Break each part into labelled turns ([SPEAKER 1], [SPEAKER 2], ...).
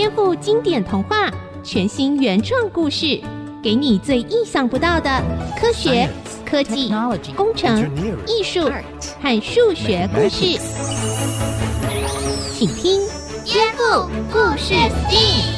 [SPEAKER 1] 颠覆经典童话，全新原创故事，给你最意想不到的科学、科技、工程、艺术和数学故事，请听《颠覆故事 STEAM》。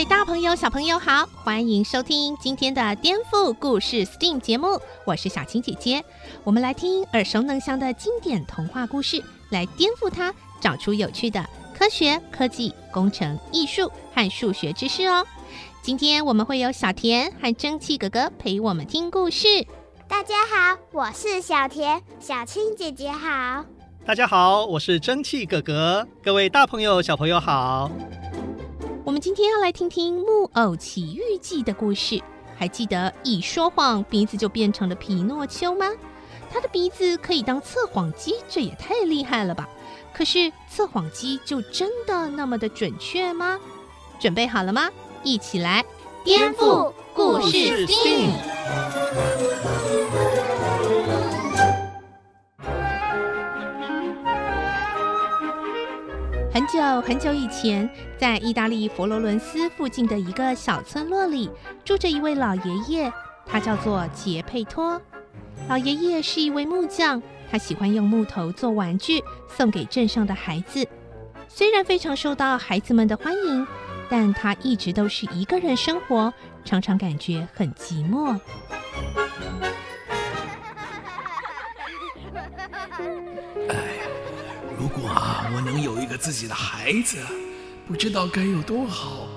[SPEAKER 1] 位大朋友、小朋友好，欢迎收听今天的颠覆故事 STEAM 节目，我是小青姐姐。我们来听耳熟能详的经典童话故事，来颠覆它，找出有趣的科学、科技、工程、艺术和数学知识哦。今天我们会有小田和蒸汽哥哥陪我们听故事。
[SPEAKER 2] 大家好，我是小田，小青姐姐好。
[SPEAKER 3] 大家好，我是蒸汽哥哥。各位大朋友、小朋友好。
[SPEAKER 1] 我们今天要来听听《木偶奇遇记》的故事。还记得一说谎，鼻子就变成了皮诺丘吗？他的鼻子可以当测谎机，这也太厉害了吧！可是测谎机就真的那么的准确吗？准备好了吗？一起来颠覆故事定。很久很久以前，在意大利佛罗伦斯附近的一个小村落里，住着一位老爷爷，他叫做杰佩托。老爷爷是一位木匠，他喜欢用木头做玩具，送给镇上的孩子。虽然非常受到孩子们的欢迎，但他一直都是一个人生活，常常感觉很寂寞。
[SPEAKER 4] 能有一个自己的孩子，不知道该有多好。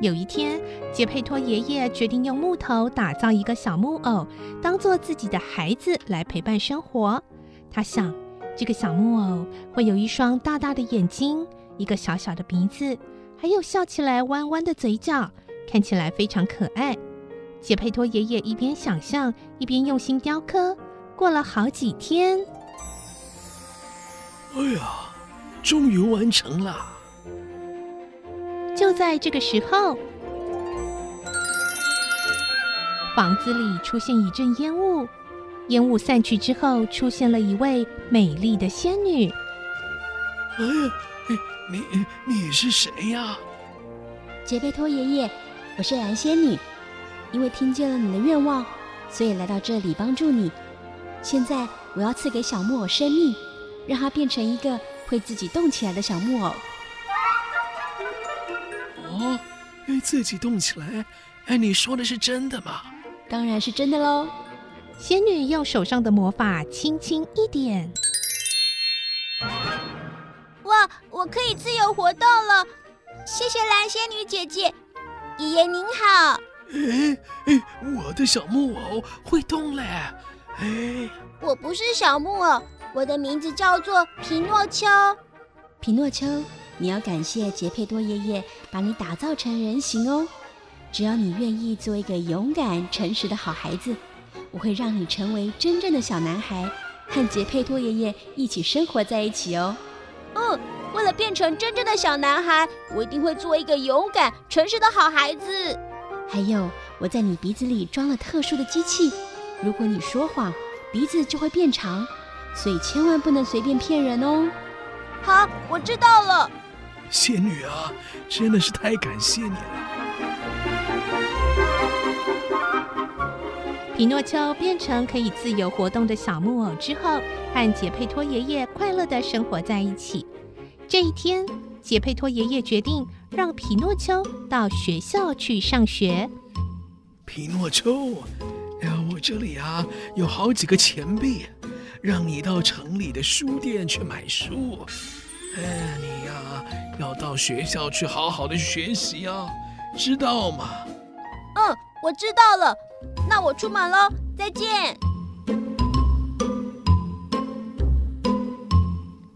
[SPEAKER 1] 有一天，杰佩托爷爷决定用木头打造一个小木偶，当做自己的孩子来陪伴生活。他想，这个小木偶会有一双大大的眼睛，一个小小的鼻子，还有笑起来弯弯的嘴角，看起来非常可爱。杰佩托爷爷一边想象，一边用心雕刻。过了好几天，
[SPEAKER 4] 哎呀，终于完成了！
[SPEAKER 1] 就在这个时候，房子里出现一阵烟雾，烟雾散去之后，出现了一位美丽的仙女。
[SPEAKER 4] 哎呀，你你是谁呀？
[SPEAKER 5] 杰贝托爷爷，我是蓝仙女，因为听见了你的愿望，所以来到这里帮助你。现在我要赐给小木偶生命，让它变成一个会自己动起来的小木偶。
[SPEAKER 4] 哦，会自己动起来？哎，你说的是真的吗？
[SPEAKER 5] 当然是真的喽。
[SPEAKER 1] 仙女用手上的魔法轻轻一点，
[SPEAKER 2] 哇，我可以自由活动了！谢谢蓝仙女姐姐，爷爷您好。
[SPEAKER 4] 哎哎，我的小木偶会动嘞！哎，
[SPEAKER 2] 我不是小木偶，我的名字叫做皮诺丘。
[SPEAKER 5] 皮诺丘，你要感谢杰佩多爷爷把你打造成人形哦。只要你愿意做一个勇敢、诚实的好孩子，我会让你成为真正的小男孩，和杰佩托爷爷一起生活在一起哦。
[SPEAKER 2] 嗯，为了变成真正的小男孩，我一定会做一个勇敢、诚实的好孩子。
[SPEAKER 5] 还有，我在你鼻子里装了特殊的机器。如果你说谎，鼻子就会变长，所以千万不能随便骗人哦。
[SPEAKER 2] 好，我知道了。
[SPEAKER 4] 仙女啊，真的是太感谢你了。
[SPEAKER 1] 皮诺丘变成可以自由活动的小木偶之后，和杰佩托爷爷快乐的生活在一起。这一天，杰佩托爷爷决定让皮诺丘到学校去上学。
[SPEAKER 4] 皮诺丘。哎呀，我这里啊，有好几个钱币，让你到城里的书店去买书。哎，你呀、啊，要到学校去好好的学习啊，知道吗？
[SPEAKER 2] 嗯，我知道了。那我出门喽，再见。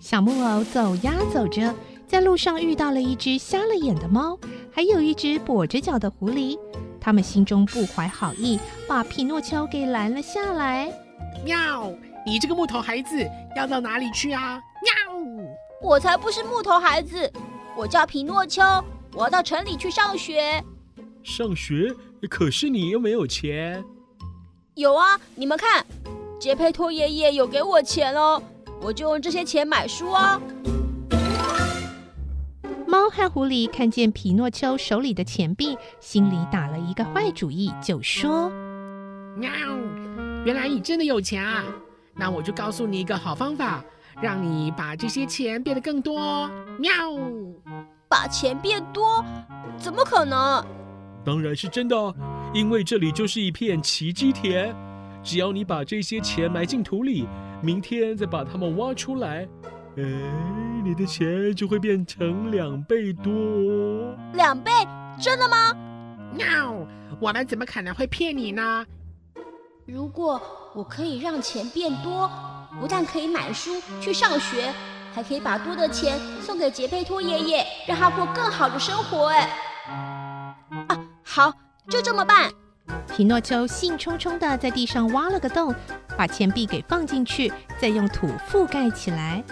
[SPEAKER 1] 小木偶走呀走着，在路上遇到了一只瞎了眼的猫，还有一只跛着脚的狐狸。他们心中不怀好意，把匹诺丘给拦了下来。
[SPEAKER 6] 喵！你这个木头孩子要到哪里去啊？喵！
[SPEAKER 2] 我才不是木头孩子，我叫皮诺丘，我要到城里去上学。
[SPEAKER 4] 上学，可是你又没有钱。
[SPEAKER 5] 有啊，你们看，杰佩托爷爷有给我钱哦，我就用这些钱买书哦。
[SPEAKER 1] 猫和狐狸看见皮诺丘手里的钱币，心里打了一个坏主意，就说：“
[SPEAKER 6] 喵，原来你真的有钱啊！那我就告诉你一个好方法，让你把这些钱变得更多。喵，
[SPEAKER 5] 把钱变多？怎么可能？
[SPEAKER 4] 当然是真的，因为这里就是一片奇迹田。只要你把这些钱埋进土里，明天再把它们挖出来。”哎，你的钱就会变成两倍多。
[SPEAKER 5] 两倍？真的吗？
[SPEAKER 6] 喵！我们怎么可能会骗你呢？
[SPEAKER 5] 如果我可以让钱变多，不但可以买书去上学，还可以把多的钱送给杰佩托爷爷，让他过更好的生活。哎，啊，好，就这么办。
[SPEAKER 1] 皮诺丘兴冲冲地在地上挖了个洞，把钱币给放进去，再用土覆盖起来。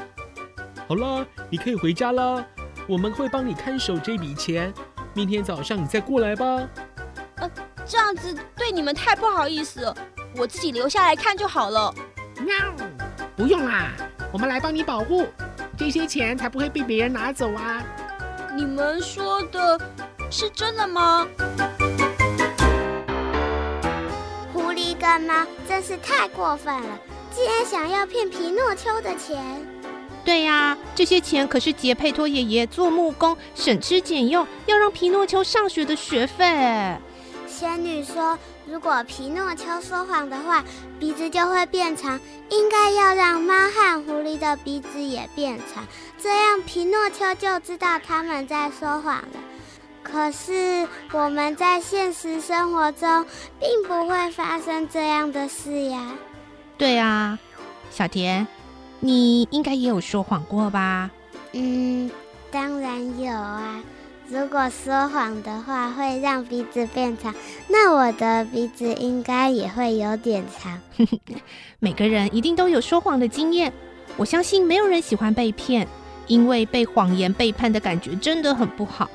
[SPEAKER 4] 好了，你可以回家了。我们会帮你看守这笔钱，明天早上你再过来吧。
[SPEAKER 5] 呃，这样子对你们太不好意思了，我自己留下来看就好了。
[SPEAKER 6] 喵，不用啦，我们来帮你保护，这些钱才不会被别人拿走啊。
[SPEAKER 5] 你们说的是真的吗？
[SPEAKER 2] 狐狸跟猫真是太过分了，竟然想要骗皮诺丘的钱。
[SPEAKER 1] 对呀、啊，这些钱可是杰佩托爷爷做木工省吃俭用，要让皮诺丘上学的学费。
[SPEAKER 2] 仙女说，如果皮诺丘说谎的话，鼻子就会变长，应该要让猫和狐狸的鼻子也变长，这样皮诺丘就知道他们在说谎了。可是我们在现实生活中并不会发生这样的事呀。
[SPEAKER 1] 对啊，小田。你应该也有说谎过吧？
[SPEAKER 2] 嗯，当然有啊。如果说谎的话会让鼻子变长，那我的鼻子应该也会有点长。
[SPEAKER 1] 每个人一定都有说谎的经验。我相信没有人喜欢被骗，因为被谎言背叛的感觉真的很不好。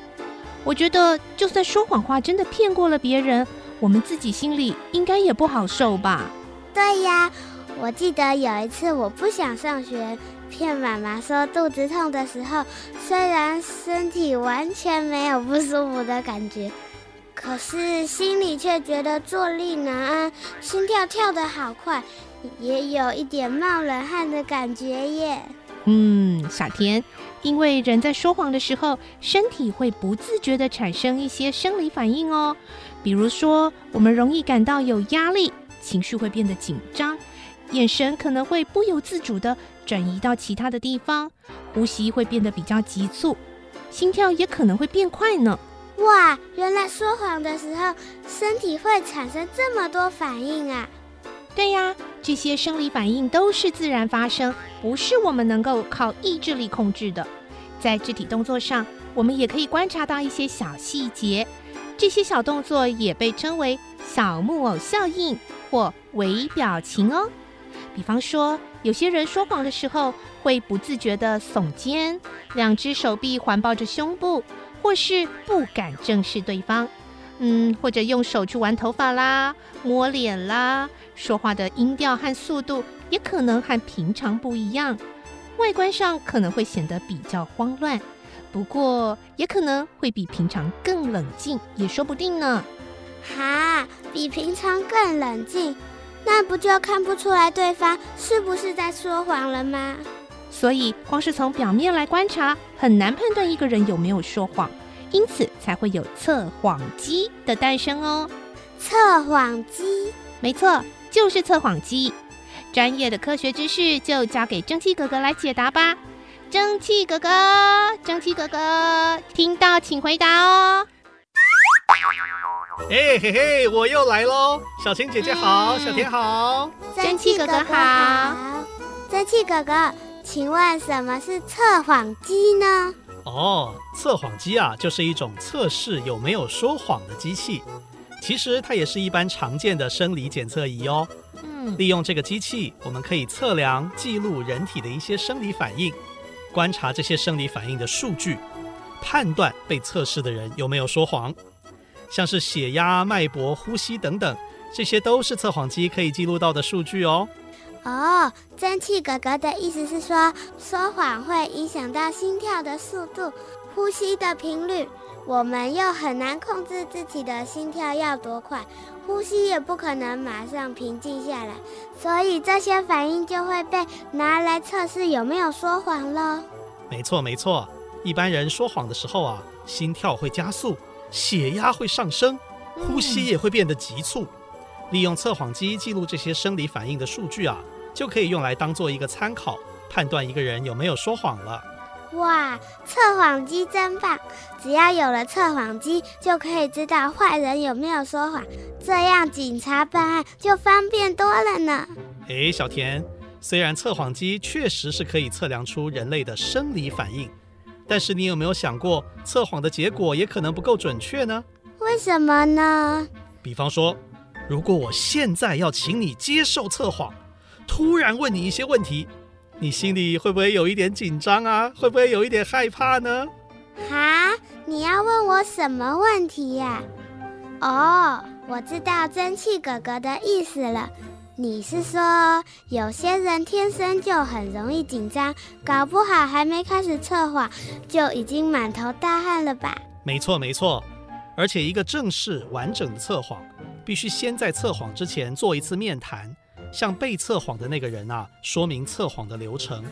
[SPEAKER 1] 我觉得，就算说谎话真的骗过了别人，我们自己心里应该也不好受吧？
[SPEAKER 2] 对呀。我记得有一次，我不想上学，骗妈妈说肚子痛的时候，虽然身体完全没有不舒服的感觉，可是心里却觉得坐立难安，心跳跳得好快，也有一点冒冷汗的感觉耶。
[SPEAKER 1] 嗯，小田，因为人在说谎的时候，身体会不自觉地产生一些生理反应哦，比如说我们容易感到有压力，情绪会变得紧张。眼神可能会不由自主地转移到其他的地方，呼吸会变得比较急促，心跳也可能会变快呢。
[SPEAKER 2] 哇，原来说谎的时候身体会产生这么多反应啊！
[SPEAKER 1] 对呀，这些生理反应都是自然发生，不是我们能够靠意志力控制的。在肢体动作上，我们也可以观察到一些小细节，这些小动作也被称为小木偶效应或微表情哦。比方说，有些人说谎的时候会不自觉地耸肩，两只手臂环抱着胸部，或是不敢正视对方，嗯，或者用手去玩头发啦、摸脸啦，说话的音调和速度也可能和平常不一样，外观上可能会显得比较慌乱，不过也可能会比平常更冷静，也说不定呢。
[SPEAKER 2] 哈，比平常更冷静。那不就看不出来对方是不是在说谎了吗？
[SPEAKER 1] 所以光是从表面来观察，很难判断一个人有没有说谎，因此才会有测谎机的诞生哦。
[SPEAKER 2] 测谎机，
[SPEAKER 1] 没错，就是测谎机。专业的科学知识就交给蒸汽哥哥来解答吧。蒸汽哥哥，蒸汽哥哥，听到请回答哦。
[SPEAKER 3] 哎嘿嘿，我又来喽！小青姐姐好，嗯、小田好，
[SPEAKER 1] 蒸汽哥哥好。
[SPEAKER 2] 蒸汽哥哥，请问什么是测谎机呢？
[SPEAKER 3] 哦，测谎机啊，就是一种测试有没有说谎的机器。其实它也是一般常见的生理检测仪哦。嗯，利用这个机器，我们可以测量、记录人体的一些生理反应，观察这些生理反应的数据，判断被测试的人有没有说谎。像是血压、脉搏、呼吸等等，这些都是测谎机可以记录到的数据哦。
[SPEAKER 2] 哦，蒸汽哥哥的意思是说，说谎会影响到心跳的速度、呼吸的频率。我们又很难控制自己的心跳要多快，呼吸也不可能马上平静下来，所以这些反应就会被拿来测试有没有说谎了。
[SPEAKER 3] 没错，没错。一般人说谎的时候啊，心跳会加速，血压会上升，呼吸也会变得急促。嗯、利用测谎机记录这些生理反应的数据啊，就可以用来当做一个参考，判断一个人有没有说谎了。
[SPEAKER 2] 哇，测谎机真棒！只要有了测谎机，就可以知道坏人有没有说谎，这样警察办案就方便多了呢。
[SPEAKER 3] 诶，小田，虽然测谎机确实是可以测量出人类的生理反应，但是你有没有想过，测谎的结果也可能不够准确呢？
[SPEAKER 2] 为什么呢？
[SPEAKER 3] 比方说，如果我现在要请你接受测谎，突然问你一些问题。你心里会不会有一点紧张啊？会不会有一点害怕呢？
[SPEAKER 2] 哈，你要问我什么问题呀？哦，我知道蒸汽哥哥的意思了。你是说有些人天生就很容易紧张，搞不好还没开始测谎就已经满头大汗了吧？
[SPEAKER 3] 没错，没错。而且一个正式完整的测谎，必须先在测谎之前做一次面谈。向被测谎的那个人啊，说明测谎的流程，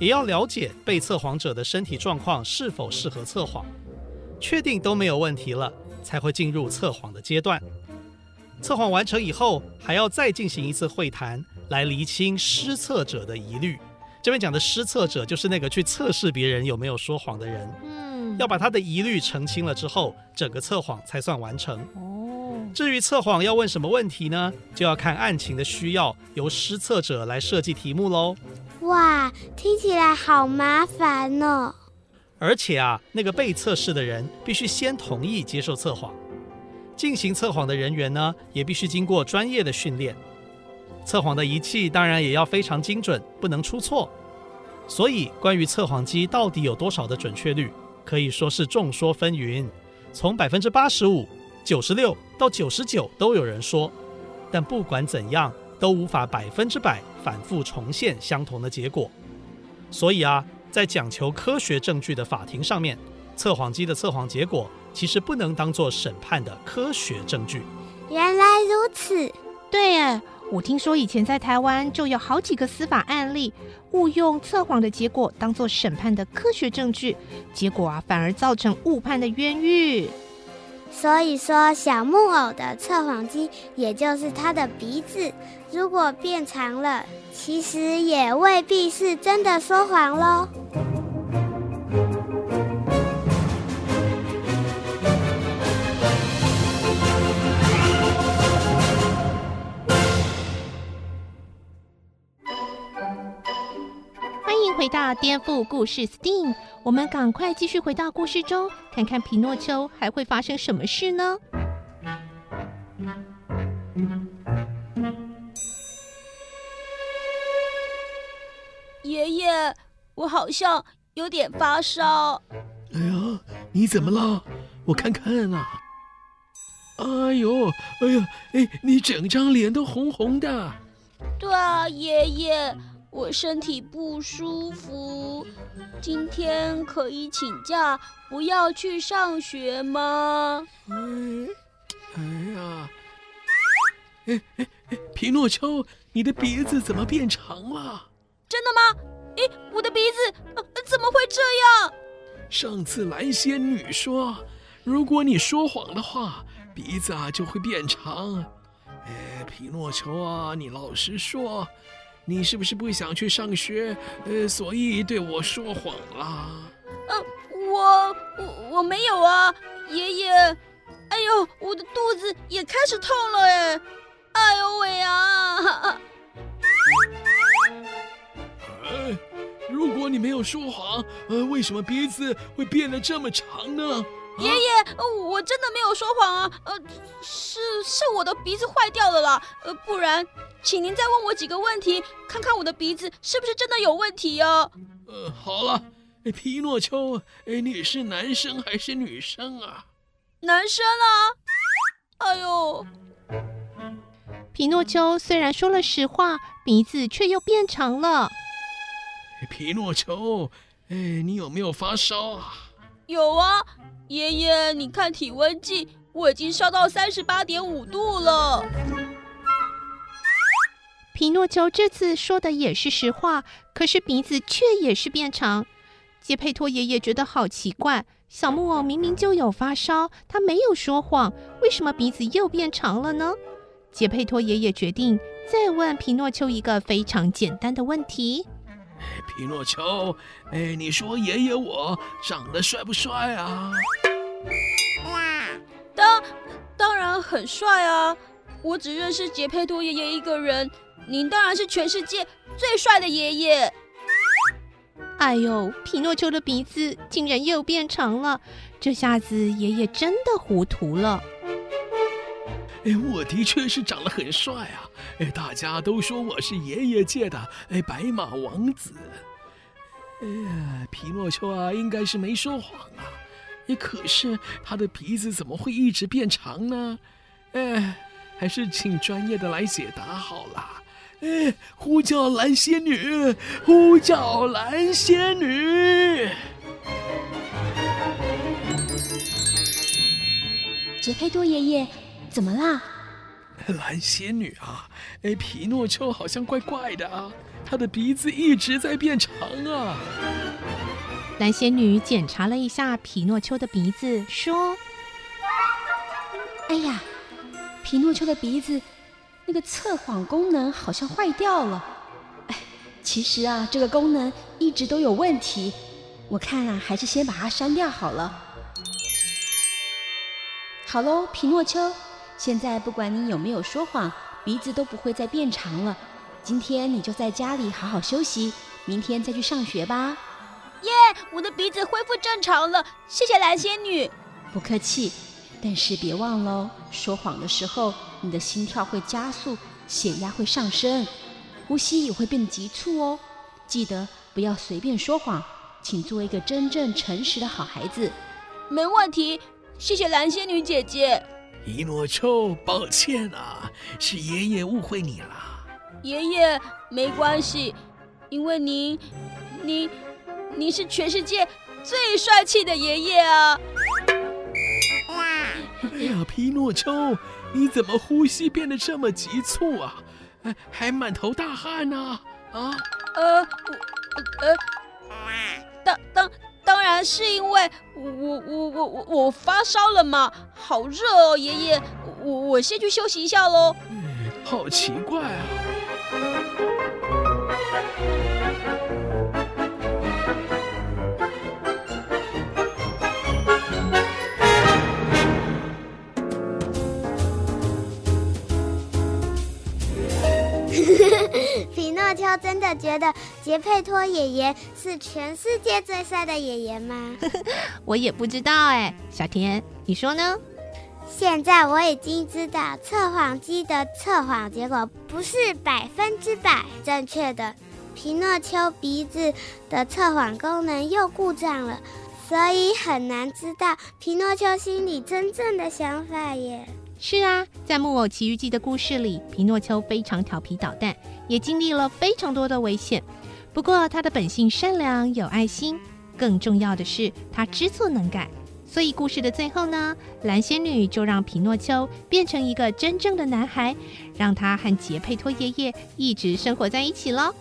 [SPEAKER 3] 也要了解被测谎者的身体状况是否适合测谎，确定都没有问题了，才会进入测谎的阶段。测谎完成以后，还要再进行一次会谈，来厘清施测者的疑虑。这边讲的施测者，就是那个去测试别人有没有说谎的人。嗯，要把他的疑虑澄清了之后，整个测谎才算完成。哦至于测谎要问什么问题呢？就要看案情的需要，由施测者来设计题目喽。
[SPEAKER 2] 哇，听起来好麻烦哦！
[SPEAKER 3] 而且啊，那个被测试的人必须先同意接受测谎。进行测谎的人员呢，也必须经过专业的训练。测谎的仪器当然也要非常精准，不能出错。所以，关于测谎机到底有多少的准确率，可以说是众说纷纭，从百分之八十五。九十六到九十九都有人说，但不管怎样，都无法百分之百反复重现相同的结果。所以啊，在讲求科学证据的法庭上面，测谎机的测谎结果其实不能当做审判的科学证据。
[SPEAKER 2] 原来如此，
[SPEAKER 1] 对耶，我听说以前在台湾就有好几个司法案例，误用测谎的结果当做审判的科学证据，结果啊反而造成误判的冤狱。
[SPEAKER 2] 所以说，小木偶的测谎机，也就是它的鼻子，如果变长了，其实也未必是真的说谎喽。
[SPEAKER 1] 回到颠覆故事，STEAM，我们赶快继续回到故事中，看看皮诺丘还会发生什么事呢？
[SPEAKER 7] 爷爷，我好像有点发烧。
[SPEAKER 4] 哎呀，你怎么了？我看看啊。哎呦，哎呀，哎，你整张脸都红红的。
[SPEAKER 7] 对啊，爷爷。我身体不舒服，今天可以请假，不要去上学吗？
[SPEAKER 4] 哎，哎呀，哎哎哎，皮诺丘，你的鼻子怎么变长了？
[SPEAKER 7] 真的吗？哎，我的鼻子，呃，怎么会这样？
[SPEAKER 4] 上次蓝仙女说，如果你说谎的话，鼻子啊就会变长。哎，皮诺丘啊，你老实说。你是不是不想去上学？呃，所以对我说谎了。
[SPEAKER 7] 呃，我我我没有啊，爷爷。哎呦，我的肚子也开始痛了哎！哎呦喂啊！
[SPEAKER 4] 呃，如果你没有说谎，呃，为什么鼻子会变得这么长呢？
[SPEAKER 7] 爷爷，我真的没有说谎啊，呃，是是我的鼻子坏掉了啦，呃，不然，请您再问我几个问题，看看我的鼻子是不是真的有问题哦。
[SPEAKER 4] 呃，好了，皮诺丘，哎，你是男生还是女生啊？
[SPEAKER 7] 男生啊！哎呦！
[SPEAKER 1] 皮诺丘虽然说了实话，鼻子却又变长了。
[SPEAKER 4] 皮诺丘，哎，你有没有发烧啊？
[SPEAKER 7] 有啊，爷爷，你看体温计，我已经烧到三十八点五度了。
[SPEAKER 1] 皮诺丘这次说的也是实话，可是鼻子却也是变长。杰佩托爷爷觉得好奇怪，小木偶明明就有发烧，他没有说谎，为什么鼻子又变长了呢？杰佩托爷爷决定再问皮诺丘一个非常简单的问题：
[SPEAKER 4] 皮诺丘，哎，你说爷爷我长得帅不帅啊？
[SPEAKER 7] 当当然很帅啊！我只认识杰佩托爷爷一个人，您当然是全世界最帅的爷爷。
[SPEAKER 1] 哎呦，皮诺丘的鼻子竟然又变长了，这下子爷爷真的糊涂了。
[SPEAKER 4] 哎，我的确是长得很帅啊！哎，大家都说我是爷爷界的哎白马王子。哎呀，皮诺丘啊，应该是没说谎啊。哎，可是他的鼻子怎么会一直变长呢？哎，还是请专业的来解答好了。哎，呼叫蓝仙女，呼叫蓝仙女。
[SPEAKER 5] 杰佩多爷爷，怎么啦？
[SPEAKER 4] 蓝仙女啊，哎，皮诺丘好像怪怪的啊，他的鼻子一直在变长啊。
[SPEAKER 1] 蓝仙女检查了一下皮诺丘的鼻子，说：“
[SPEAKER 5] 哎呀，皮诺丘的鼻子。”那个测谎功能好像坏掉了，哎，其实啊，这个功能一直都有问题，我看啊，还是先把它删掉好了。好喽，皮诺丘，现在不管你有没有说谎，鼻子都不会再变长了。今天你就在家里好好休息，明天再去上学吧。
[SPEAKER 7] 耶，我的鼻子恢复正常了，谢谢蓝仙女。
[SPEAKER 5] 不客气。但是别忘了，说谎的时候，你的心跳会加速，血压会上升，呼吸也会变得急促哦。记得不要随便说谎，请做一个真正诚实的好孩子。
[SPEAKER 7] 没问题，谢谢蓝仙女姐姐。
[SPEAKER 4] 皮诺丘，抱歉啊，是爷爷误会你了。
[SPEAKER 7] 爷爷，没关系，因为您，您，您是全世界最帅气的爷爷啊。
[SPEAKER 4] 哎呀，皮诺丘，你怎么呼吸变得这么急促啊？还还满头大汗呢？啊？啊
[SPEAKER 7] 呃，呃，当当当然是因为我我我我我发烧了嘛，好热哦，爷爷，我我先去休息一下喽。
[SPEAKER 4] 嗯，好奇怪啊。
[SPEAKER 2] 皮诺丘真的觉得杰佩托爷爷是全世界最帅的爷爷吗？
[SPEAKER 1] 我也不知道哎，小田，你说呢？
[SPEAKER 2] 现在我已经知道测谎机的测谎结果不是百分之百正确的，皮诺丘鼻子的测谎功能又故障了，所以很难知道皮诺丘心里真正的想法耶。
[SPEAKER 1] 是啊，在《木偶奇遇记》的故事里，皮诺丘非常调皮捣蛋，也经历了非常多的危险。不过他的本性善良有爱心，更重要的是他知错能改。所以故事的最后呢，蓝仙女就让皮诺丘变成一个真正的男孩，让他和杰佩托爷爷一直生活在一起喽。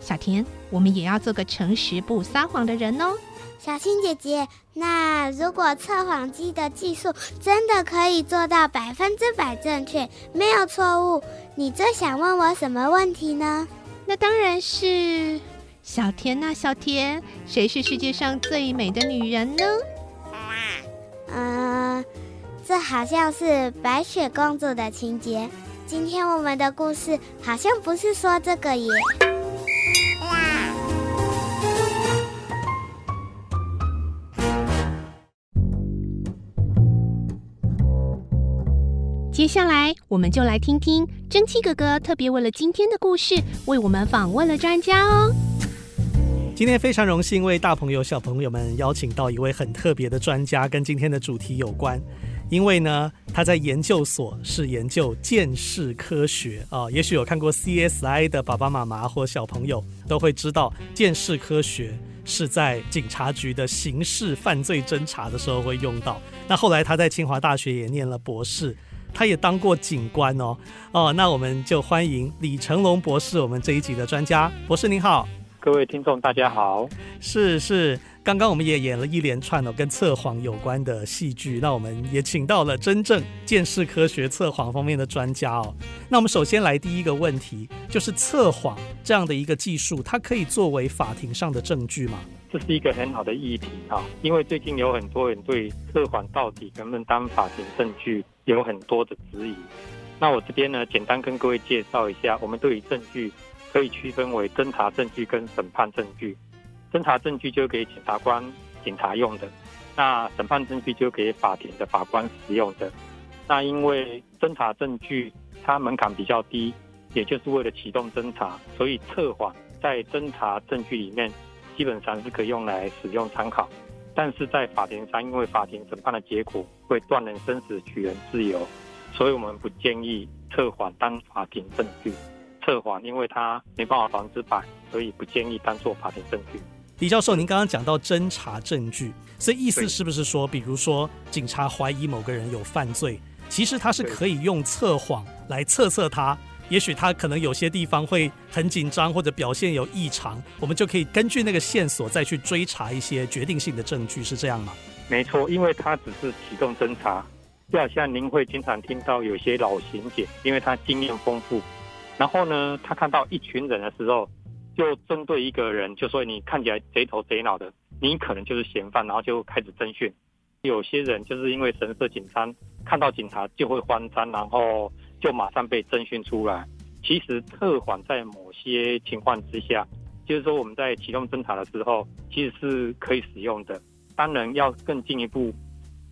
[SPEAKER 1] 小田，我们也要做个诚实不撒谎的人哦。
[SPEAKER 2] 小青姐姐，那如果测谎机的技术真的可以做到百分之百正确，没有错误，你最想问我什么问题呢？
[SPEAKER 1] 那当然是小田呐，小田，谁是世界上最美的女人呢？
[SPEAKER 2] 嗯、呃，这好像是白雪公主的情节。今天我们的故事好像不是说这个耶。
[SPEAKER 1] 接下来，我们就来听听蒸汽哥哥特别为了今天的故事，为我们访问了专家哦。
[SPEAKER 3] 今天非常荣幸为大朋友小朋友们邀请到一位很特别的专家，跟今天的主题有关。因为呢，他在研究所是研究鉴识科学啊、也许有看过 CSI 的爸爸妈妈或小朋友都会知道，鉴识科学是在警察局的刑事犯罪侦查的时候会用到。那后来他在清华大学也念了博士，他也当过警官哦哦。那我们就欢迎李成龙博士，我们这一集的专家。博士您好，
[SPEAKER 8] 各位听众大家好，
[SPEAKER 3] 是是。刚刚我们也演了一连串的跟测谎有关的戏剧，那我们也请到了真正见识科学测谎方面的专家哦。那我们首先来第一个问题，就是测谎这样的一个技术，它可以作为法庭上的证据吗？
[SPEAKER 8] 这是一个很好的议题啊，因为最近有很多人对测谎到底能不能当法庭证据有很多的质疑。那我这边呢，简单跟各位介绍一下，我们对于证据可以区分为侦查证据跟审判证据。侦查证据就给检察官、警察用的，那审判证据就给法庭的法官使用的。那因为侦查证据它门槛比较低，也就是为了启动侦查，所以测谎在侦查证据里面基本上是可以用来使用参考。但是在法庭上，因为法庭审判的结果会断人生死、取人自由，所以我们不建议测谎当法庭证据。测谎因为它没办法百分之百，所以不建议当做法庭证据。
[SPEAKER 3] 李教授，您刚刚讲到侦查证据，所以意思是不是说，比如说警察怀疑某个人有犯罪，其实他是可以用测谎来测测他，也许他可能有些地方会很紧张或者表现有异常，我们就可以根据那个线索再去追查一些决定性的证据，是这样吗？
[SPEAKER 8] 没错，因为他只是启动侦查，就好像您会经常听到有些老刑警，因为他经验丰富，然后呢，他看到一群人的时候。就针对一个人，就说你看起来贼头贼脑的，你可能就是嫌犯，然后就开始侦讯。有些人就是因为神色紧张，看到警察就会慌张，然后就马上被侦讯出来。其实特缓在某些情况之下，就是说我们在启动侦查的时候，其实是可以使用的。当然要更进一步，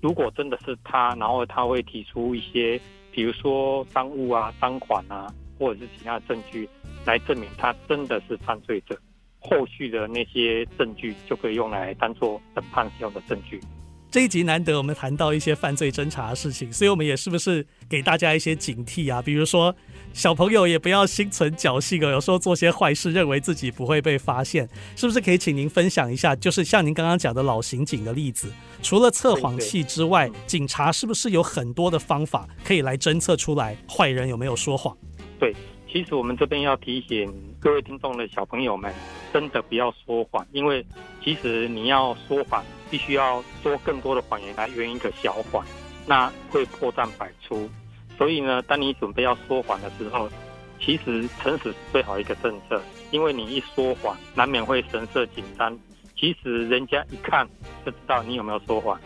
[SPEAKER 8] 如果真的是他，然后他会提出一些，比如说赃物啊、赃款啊，或者是其他证据。来证明他真的是犯罪者，后续的那些证据就可以用来当做审判使用的证据。
[SPEAKER 3] 这一集难得我们谈到一些犯罪侦查的事情，所以我们也是不是给大家一些警惕啊？比如说小朋友也不要心存侥幸哦，有时候做些坏事，认为自己不会被发现，是不是可以请您分享一下？就是像您刚刚讲的老刑警的例子，除了测谎器之外，警察是不是有很多的方法可以来侦测出来坏人有没有说谎？
[SPEAKER 8] 对。其实我们这边要提醒各位听众的小朋友们，真的不要说谎，因为其实你要说谎，必须要说更多的谎言来圆一个小谎，那会破绽百出。所以呢，当你准备要说谎的时候，其实诚实是最好一个政策，因为你一说谎，难免会神色紧张。其实人家一看就知道你有没有说谎，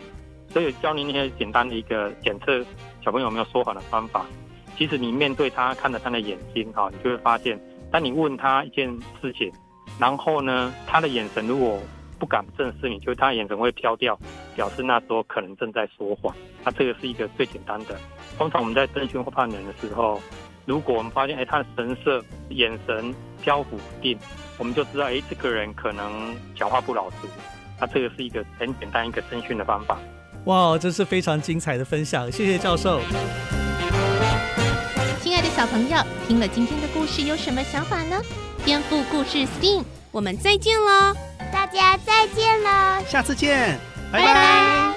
[SPEAKER 8] 所以教你那些简单的一个检测小朋友有没有说谎的方法。其实你面对他，看着他的眼睛，哈，你就会发现，当你问他一件事情，然后呢，他的眼神如果不敢正视你，就是他的眼神会飘掉，表示那时候可能正在说谎。那这个是一个最简单的。通常我们在侦讯或判人的时候，如果我们发现，哎，他的神色、眼神飘忽不定，我们就知道，哎，这个人可能讲话不老实。那这个是一个很简单一个侦讯的方法。
[SPEAKER 3] 哇，这是非常精彩的分享，谢谢教授。
[SPEAKER 1] 亲爱的小朋友，听了今天的故事有什么想法呢？颠覆故事 STEAM，我们再见喽！
[SPEAKER 2] 大家再见喽！
[SPEAKER 3] 下次见，拜拜。
[SPEAKER 2] 拜拜。